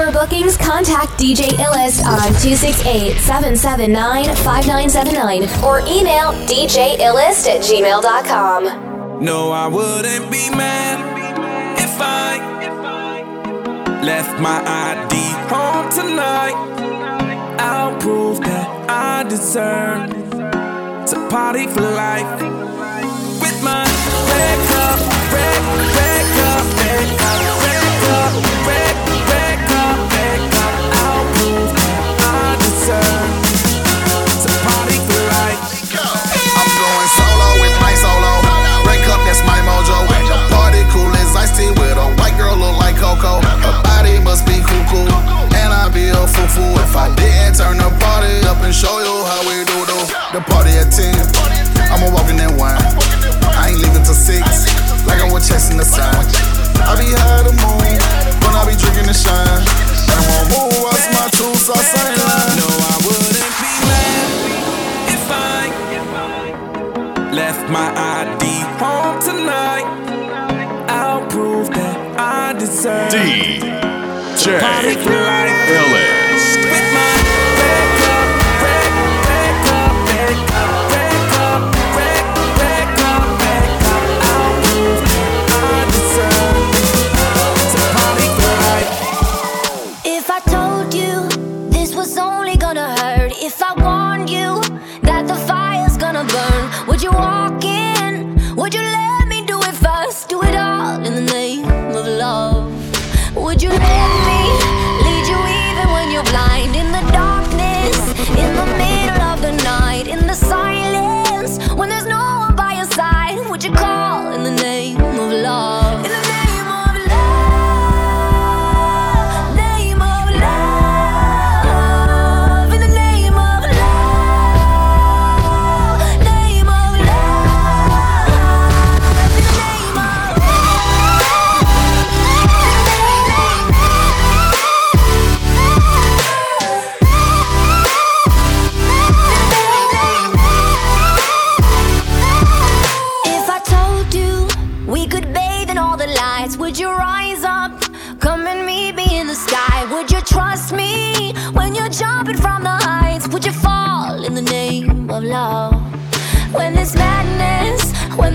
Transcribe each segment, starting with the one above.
For bookings, contact DJ Illist on 268-779-5979 or email djillist at gmail.com. No, I wouldn't be mad if I left my ID home tonight. I'll prove that I deserve to party for life with my red cup, red, red cup, red cup. If I didn't turn the party up and show you how we do do the party at 10, I'ma walk in that wine. I ain't leaving till 6, like I'm with chasing the sun. I be high the moon, when I be drinking the shine. And I won't move, What's my two sauce ain't. No, I wouldn't be mad if I left my ID home tonight. I'll prove that I deserve. D. J. you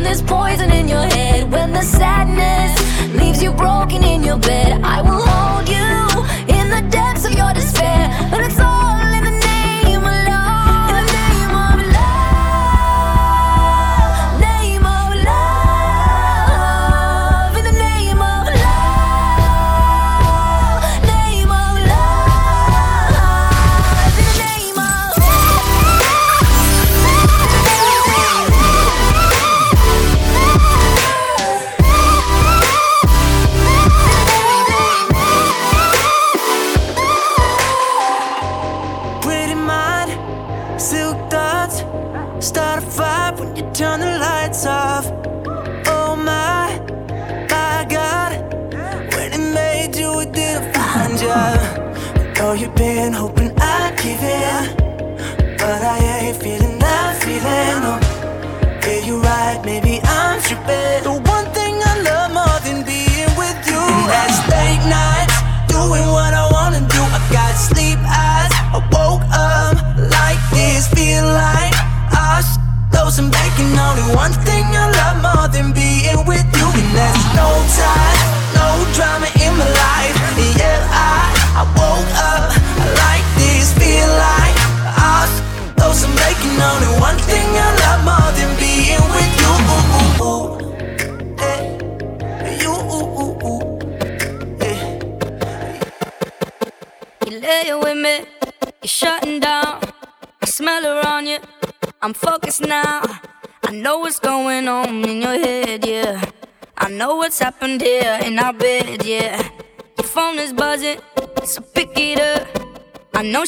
there's poison in your head, when the sadness leaves you broken in your bed, I will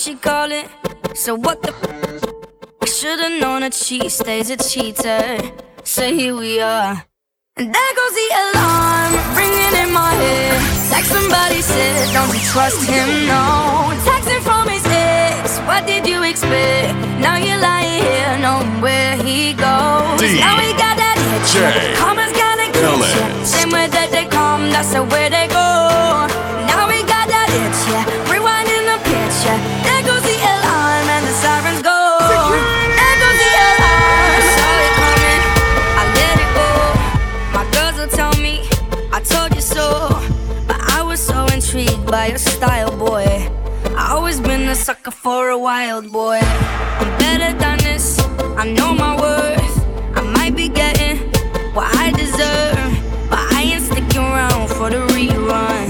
she call it. So what the? I should've known a she stays a cheater. So here we are. And there goes the alarm ringing in my head. Like somebody said, don't you trust him, no. Texting from his ex, what did you expect? Now you're lying here, knowing where he goes. D- now we got that itch. Karma's gonna kill you. Same way that they come, that's the way they go. for a wild boy. I'm better than this, I know my worth. I might be getting what I deserve, but I ain't sticking around for the rerun.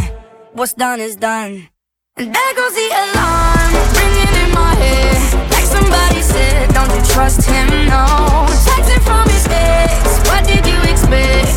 What's done is done. And there goes the alarm, ringing in my head. Like somebody said, don't you trust him? No, texting from his ex. What did you expect?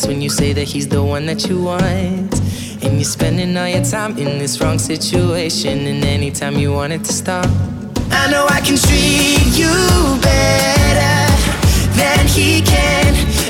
face when you say that he's the one that you want. And you're spending all your time in this wrong situation, and anytime you want it to stop. I know I can treat you better than he can.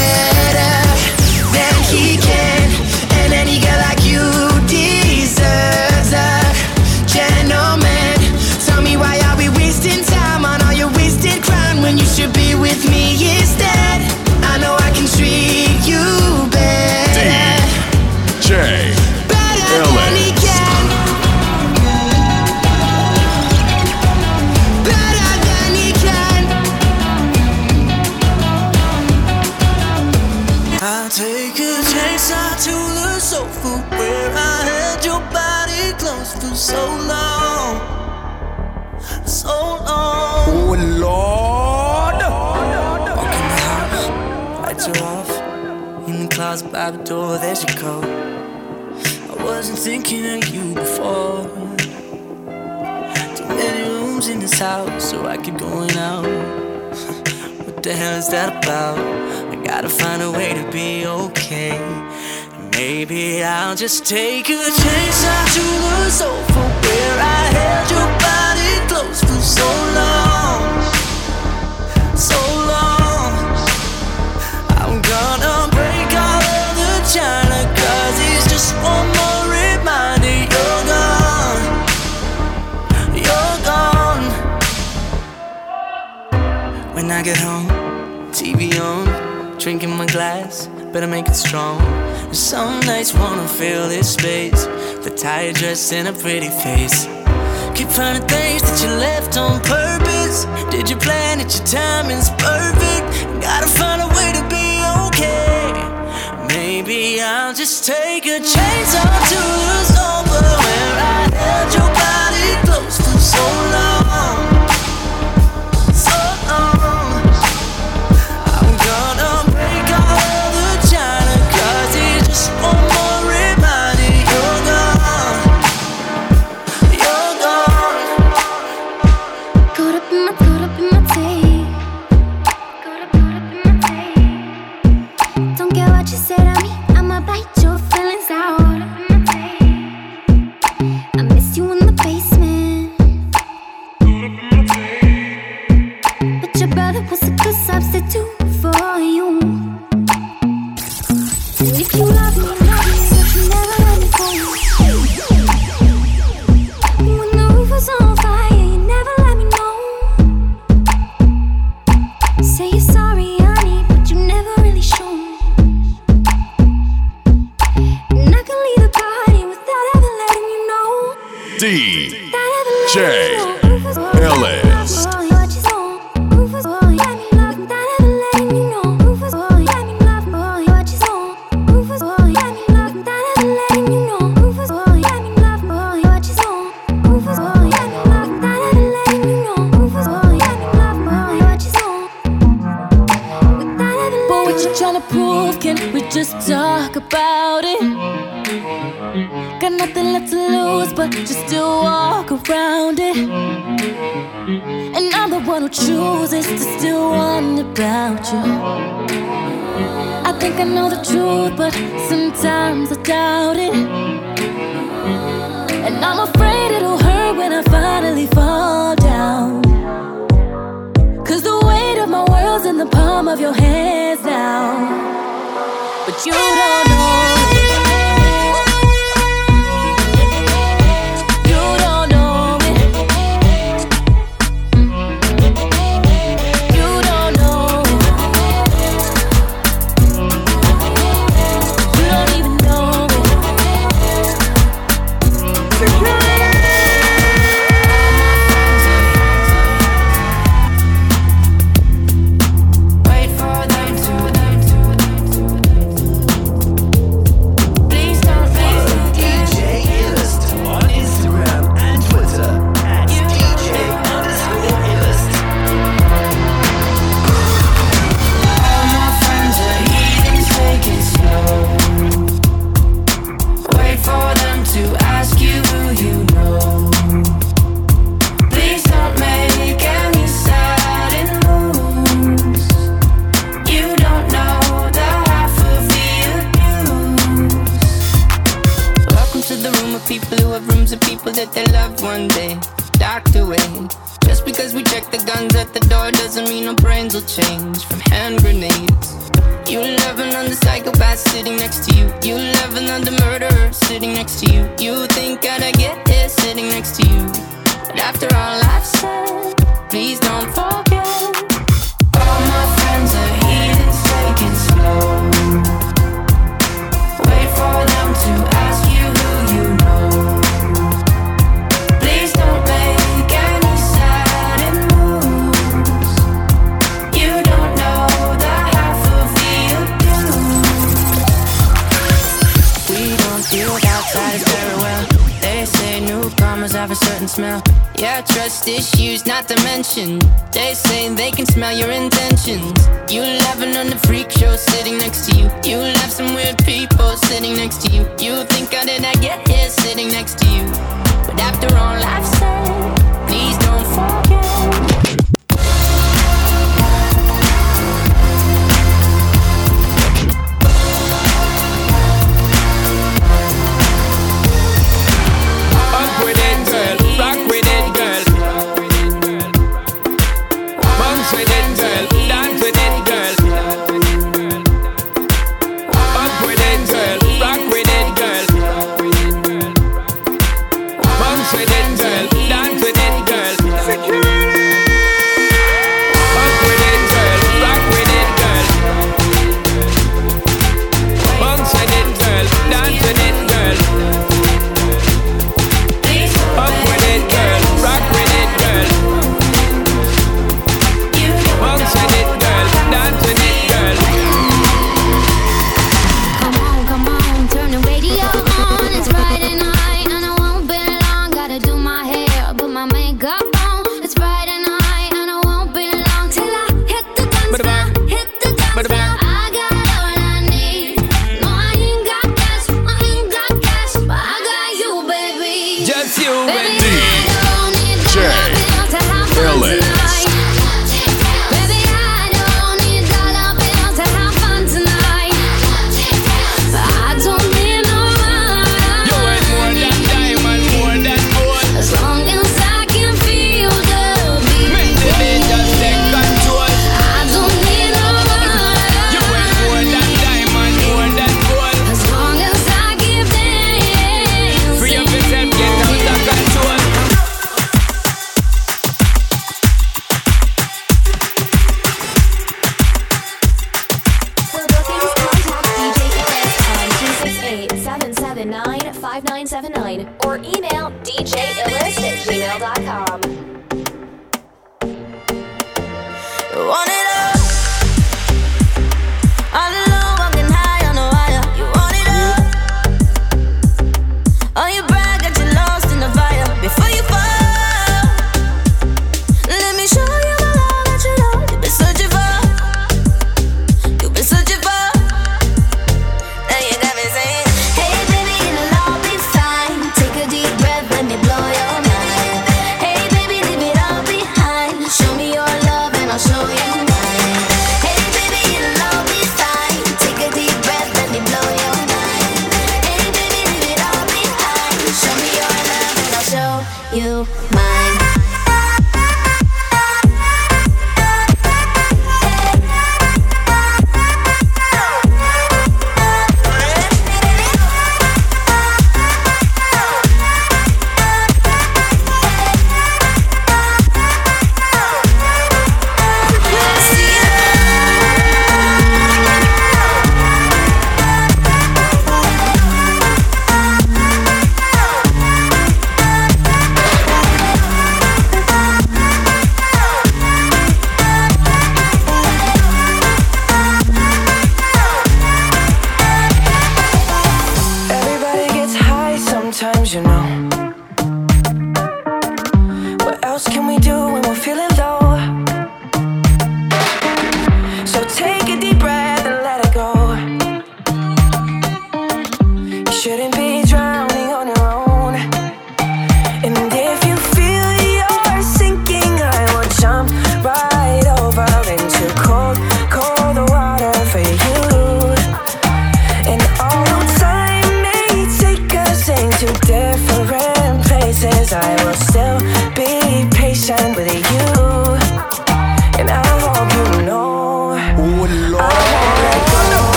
I'll just take a chance. Not to the so for where I held your body close for so long. So long. I'm gonna break all of the china cause it's just one more reminder. You're gone. You're gone. When I get home TV on drinking my glass better make it strong. Some nights wanna fill this space, The tired dress and a pretty face. Keep finding things that you left on purpose. Did you plan it? Your timing's perfect. Gotta find a way to be okay. Maybe I'll just take a chance or two sober where I held your body close for so long.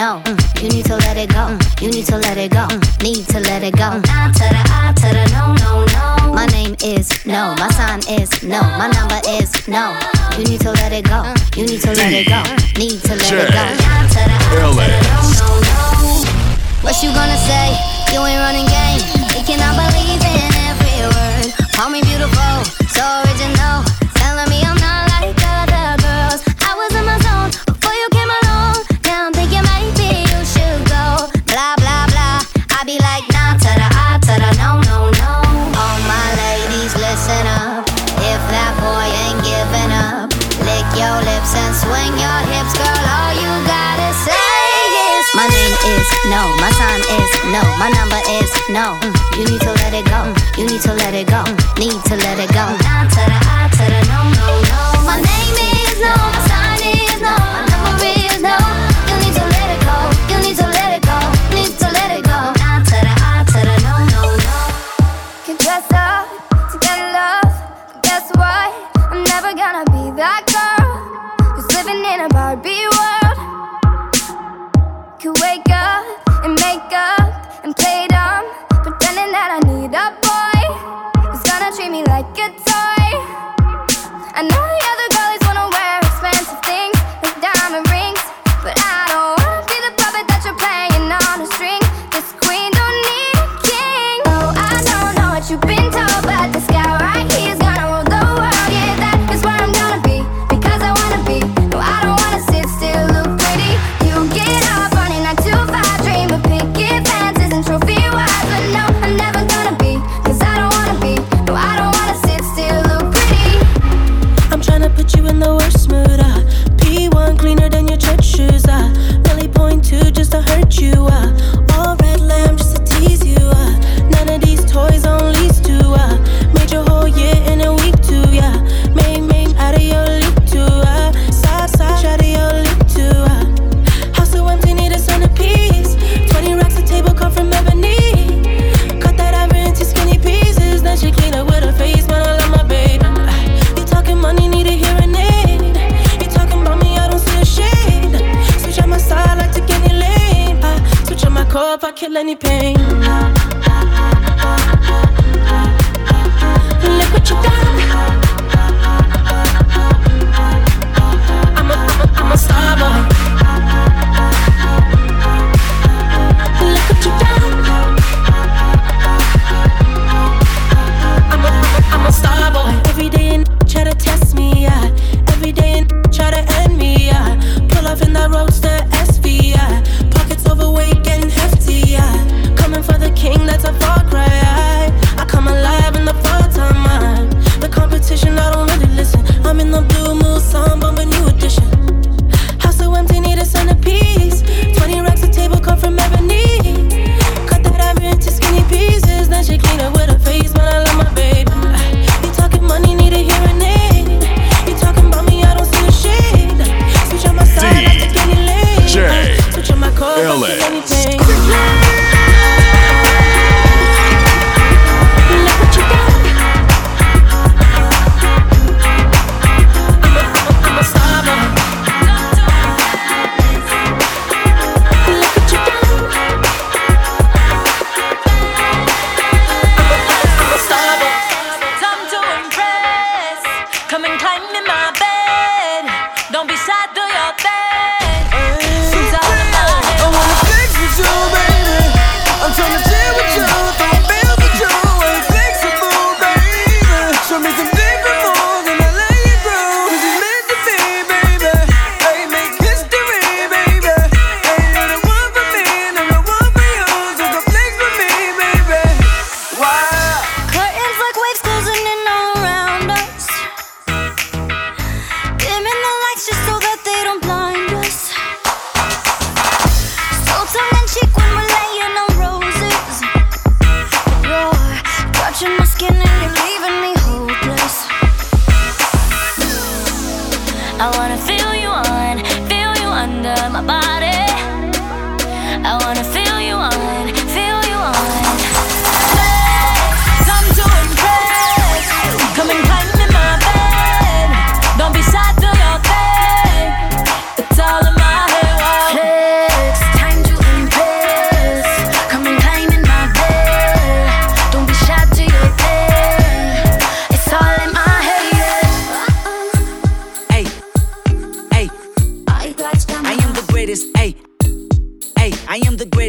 No. Mm,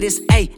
greatest, ayy.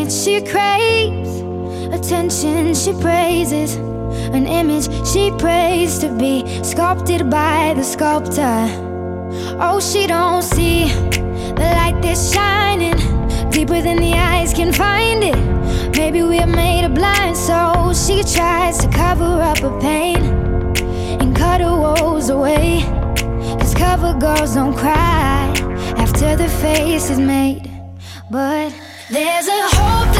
Limits. She craves attention. She praises an image she prays to be sculpted by the sculptor. Oh, she don't see the light that's shining deeper than the eyes can find it. Maybe we're made of blind, so she tries to cover up her pain and cut her woes away. Cause cover girls don't cry after the face is made. But there's a hope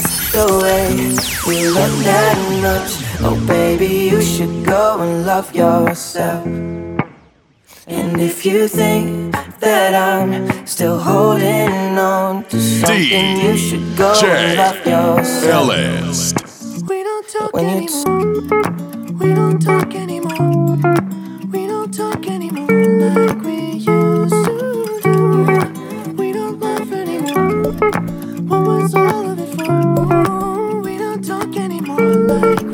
the way we look that much. Oh, baby, you should go and love yourself. And if you think that I'm still holding on to something, you should go and love yourself. Ellis. We don't talk when anymore. We don't talk anymore. We don't talk anymore like we used to do. We don't laugh anymore. What was all? человек.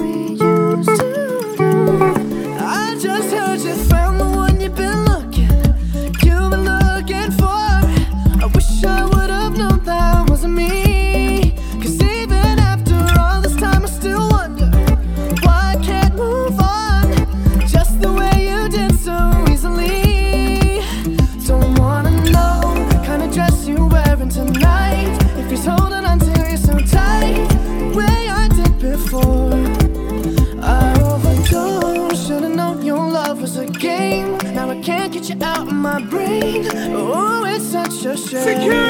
secure.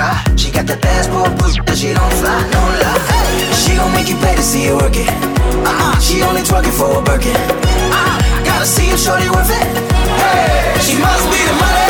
fry. She got that passport, but she don't fly, no lie. She gon' make you pay to see it work it. Uh-uh, she only twerking for a Birkin. Uh-uh, gotta see if shorty worth it. Hey, she must be the money.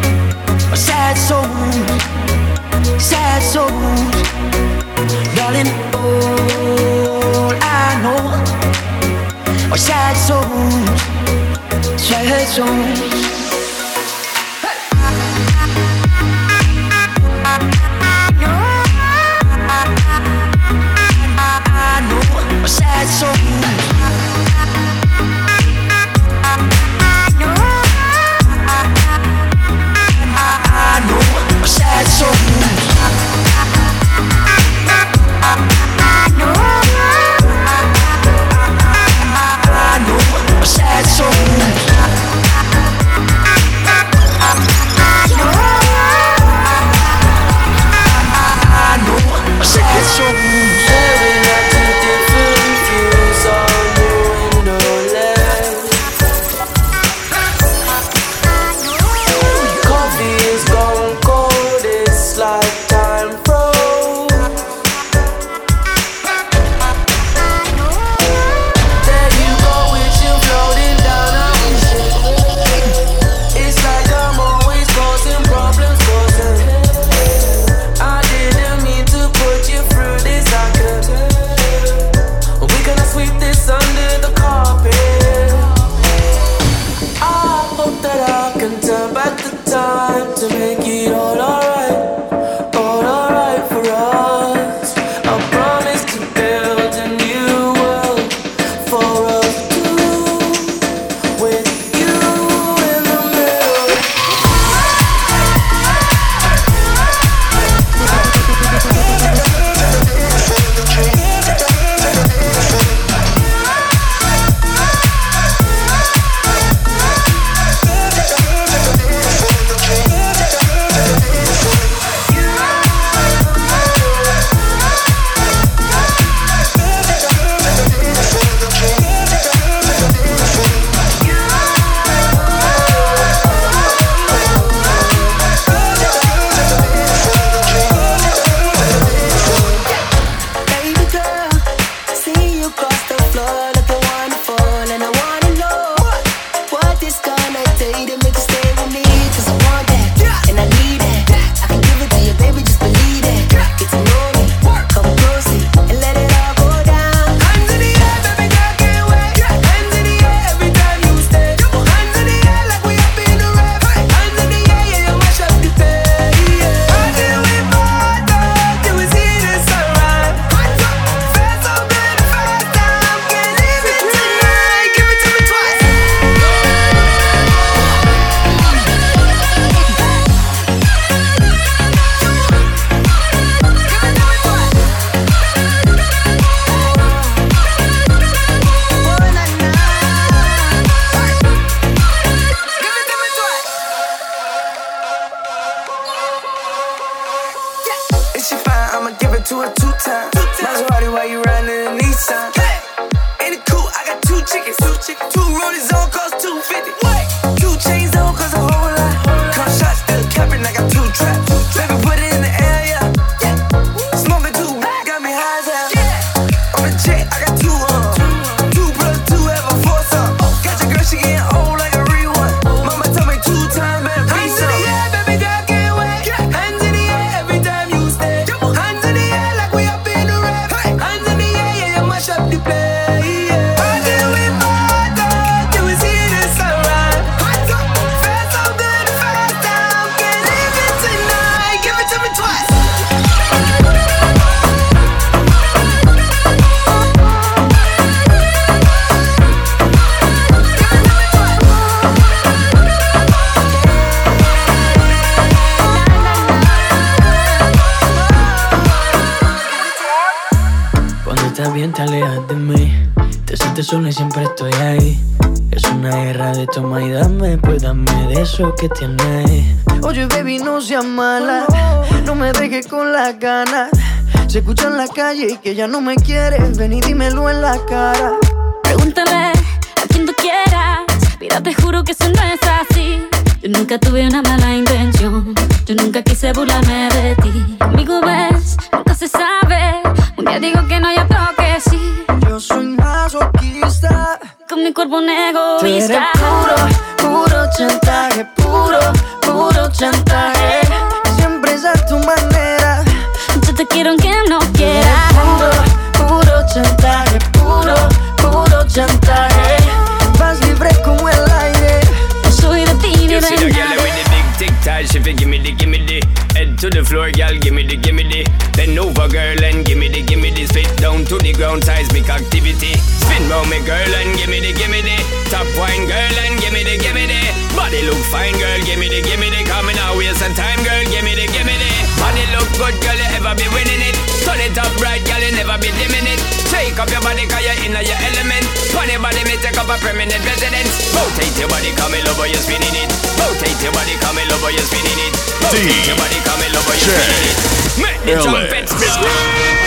A sad soul, sad soul, darling. All I know are sad souls, sad souls. y que ya no me quieres, ven y dímelo en la cara. Pregúntale a quien tú quieras, mira, te juro que eso no es así. Yo nunca tuve una mala intención, yo nunca quise burlarme de ti. Amigo, ves, nunca se sabe. Un día digo que no, yo otro que sí. Yo soy masoquista, con mi cuerpo un egoísta. puro, puro chantaje, puro, puro chantaje. Es Siempre es tu manera. Yo te quiero aunque no quieras. electric activity. Spin round me girl and give me the, give me the. Top wine girl and give me the, give me the. Body look fine girl, give me the, give me the. Coming out, waste some time girl, give me the, give me the. Body look good girl, you ever be winning it. Turn it up right girl, you never be dimming it. Shake up your body cause you're in your element. Funny body may take up a permanent residence. Rotate your body, come in over, you're spinning it. Rotate your body, come in over, you're spinning it. Rotate your body, come in over, you're spinning it. Make the trumpets blow.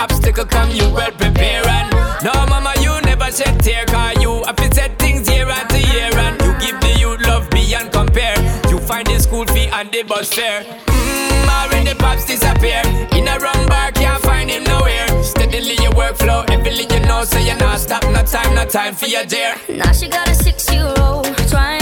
obstacle come, you well prepare and No mama, you never shed tear Cause you have to set things year after year And you give the youth love beyond compare. You find the school fee and the bus fare. Mmm, already pops disappear In a wrong bar, can't find him nowhere. Steadily your workflow, everything you know So you're not stop, no time, no time for your dear. Now she got a six-year-old trying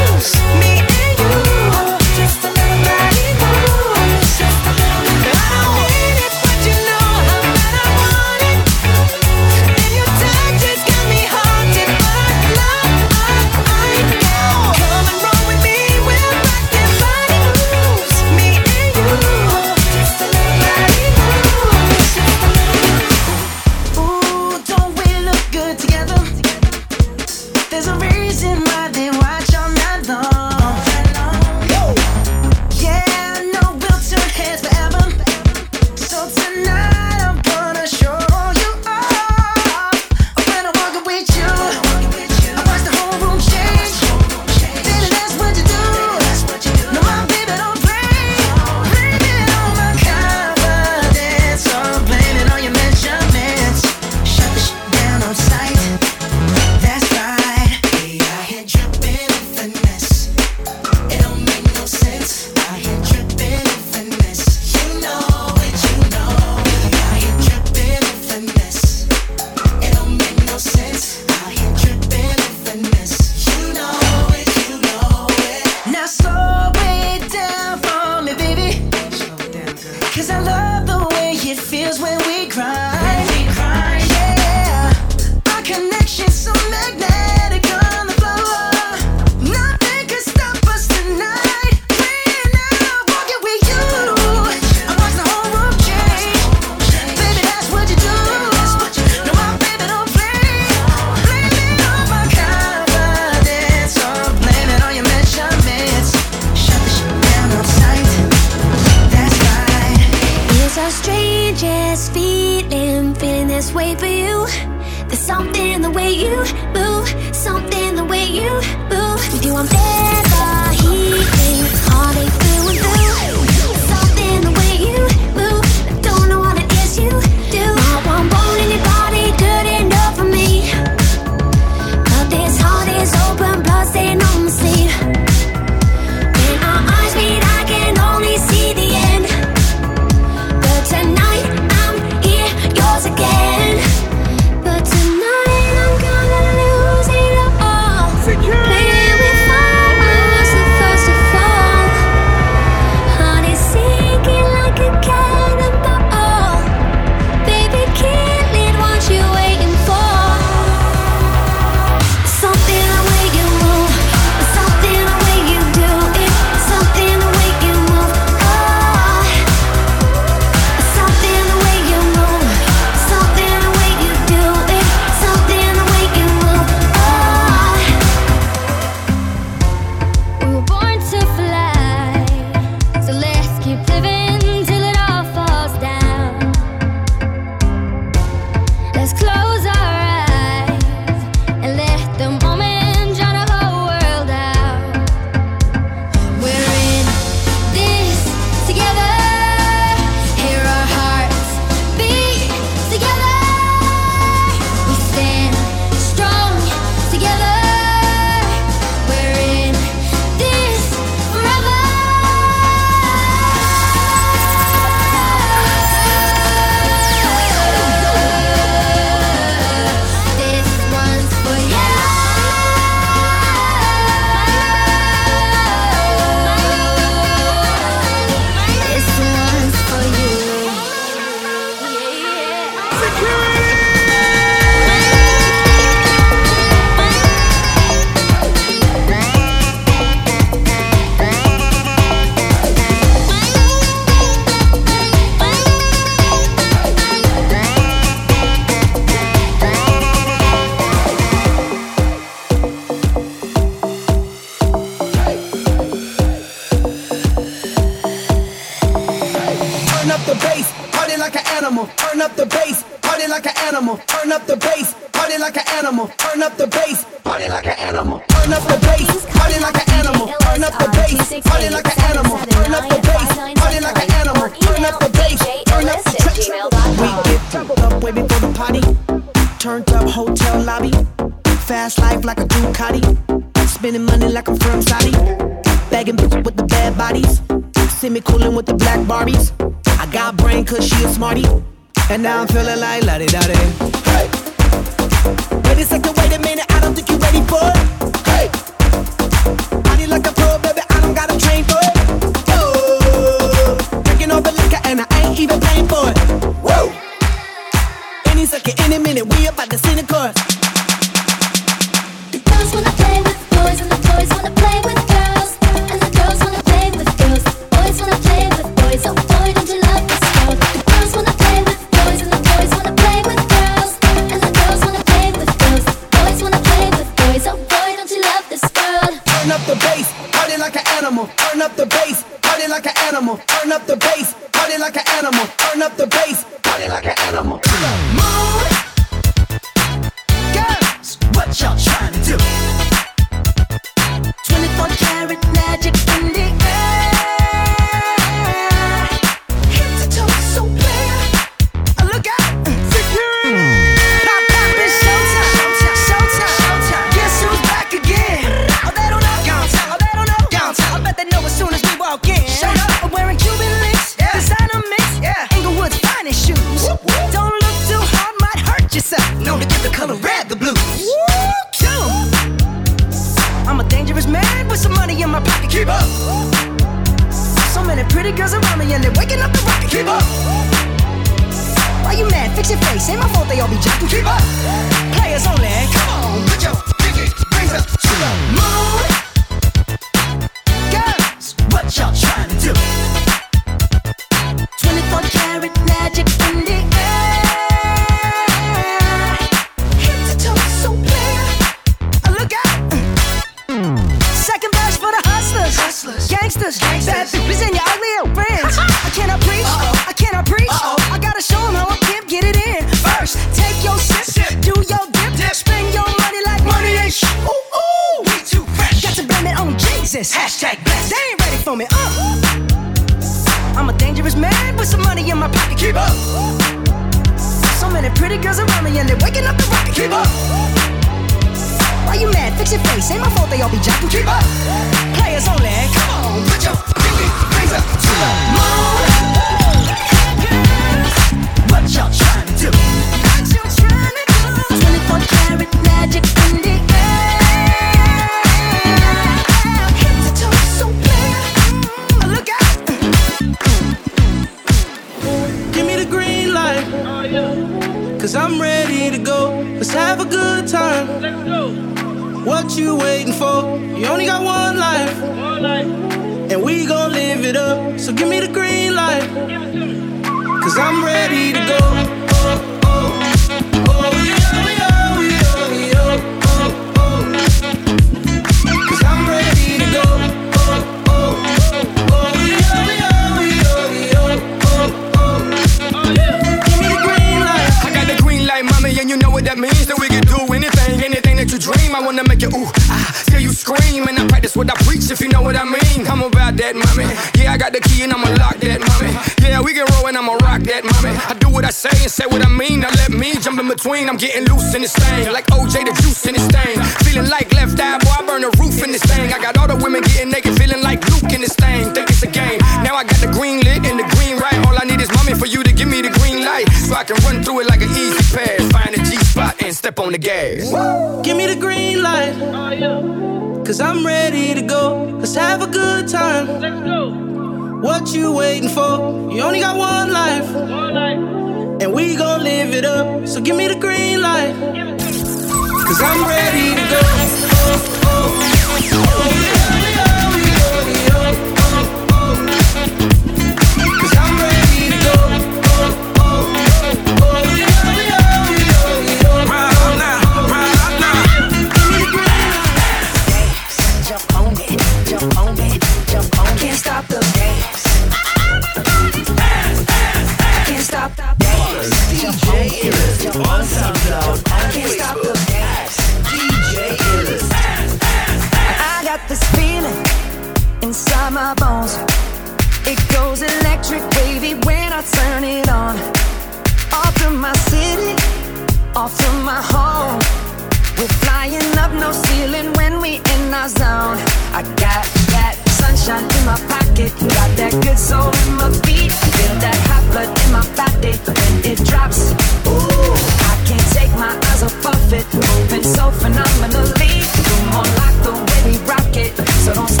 feeling when we in our zone. I got that sunshine in my pocket, got that good soul in my feet, feel that hot blood in my body when it drops. Ooh, I can't take my eyes off of it, moving so phenomenally. Come on, like the way we rock it, so don't.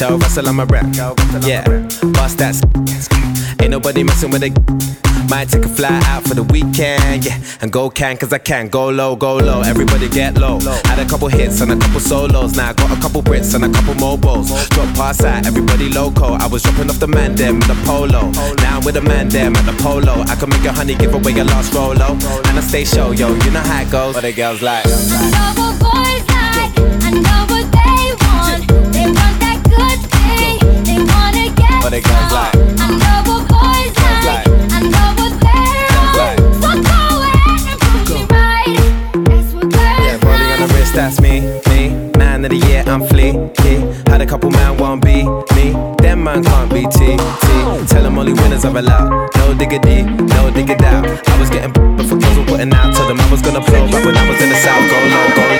Tell Russell I'm a rap. Yeah. Bust that. Ain't nobody messing with it. Might take a fly out for the weekend, yeah. And go can, cause I can. Go low, go low. Everybody get low. Had a couple hits and a couple solos. Now I got a couple Brits and a couple mobiles. Drop past out, everybody loco. I was dropping off the man them with the polo. Now I'm with the man them at the polo. I can make a honey give away a lost rolo. And I stay show, yo. You know how it goes. But the girls like. But know what boys like. That's what Yeah, rolling on the wrist, that's me, me. Man of the year, I'm fleeky. Had a couple man won't be me. Them man can't be T, T. Tell them only winners are allowed. No diggity, no dig it out. I was getting before girls were putting out. Told them I was gonna blow back when I was in the south. Go low, go low.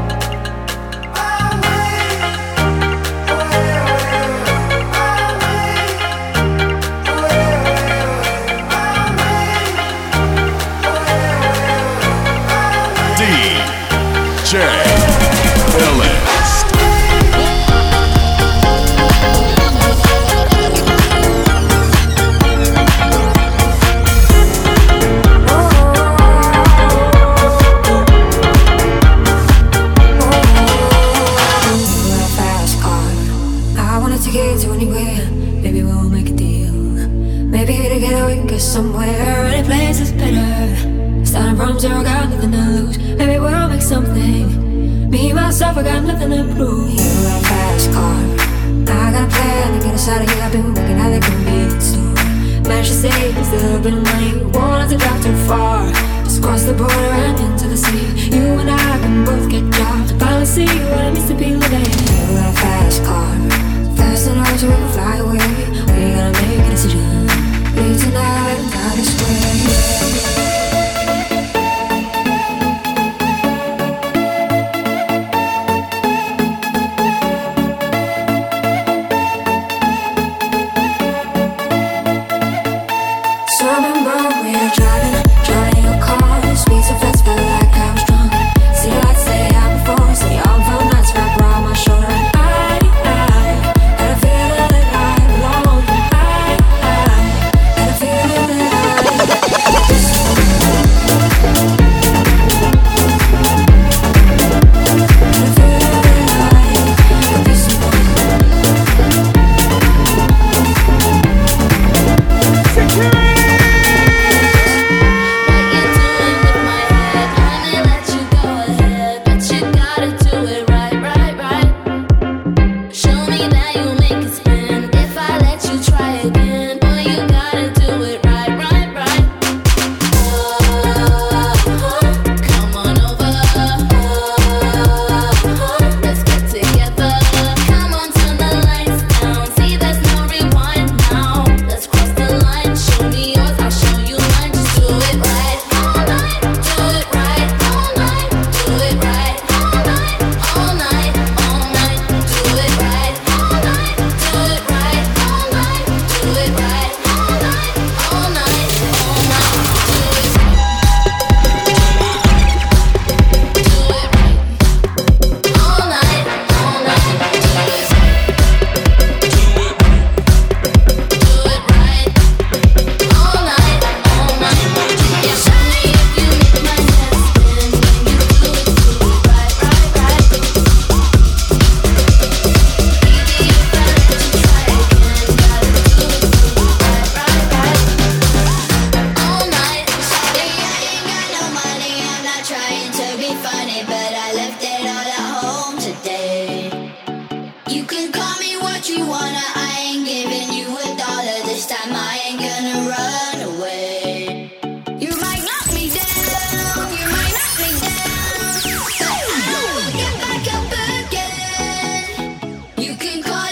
Somewhere. Any place is better. Starting from zero, got nothing to lose. Maybe we'll make something. Me myself, I got nothing to prove. You got a fast car. I got a plan to get us out of here. I've been working at the convenience store. Managed to save just a little bit of money. Won't to drive too far. Just cross the border and into the sea. You and I can both get jobs. Finally see what it means to be living. You got a fast car. Fast enough can fly away. We gotta make a decision. Leave tonight, die this way. You can call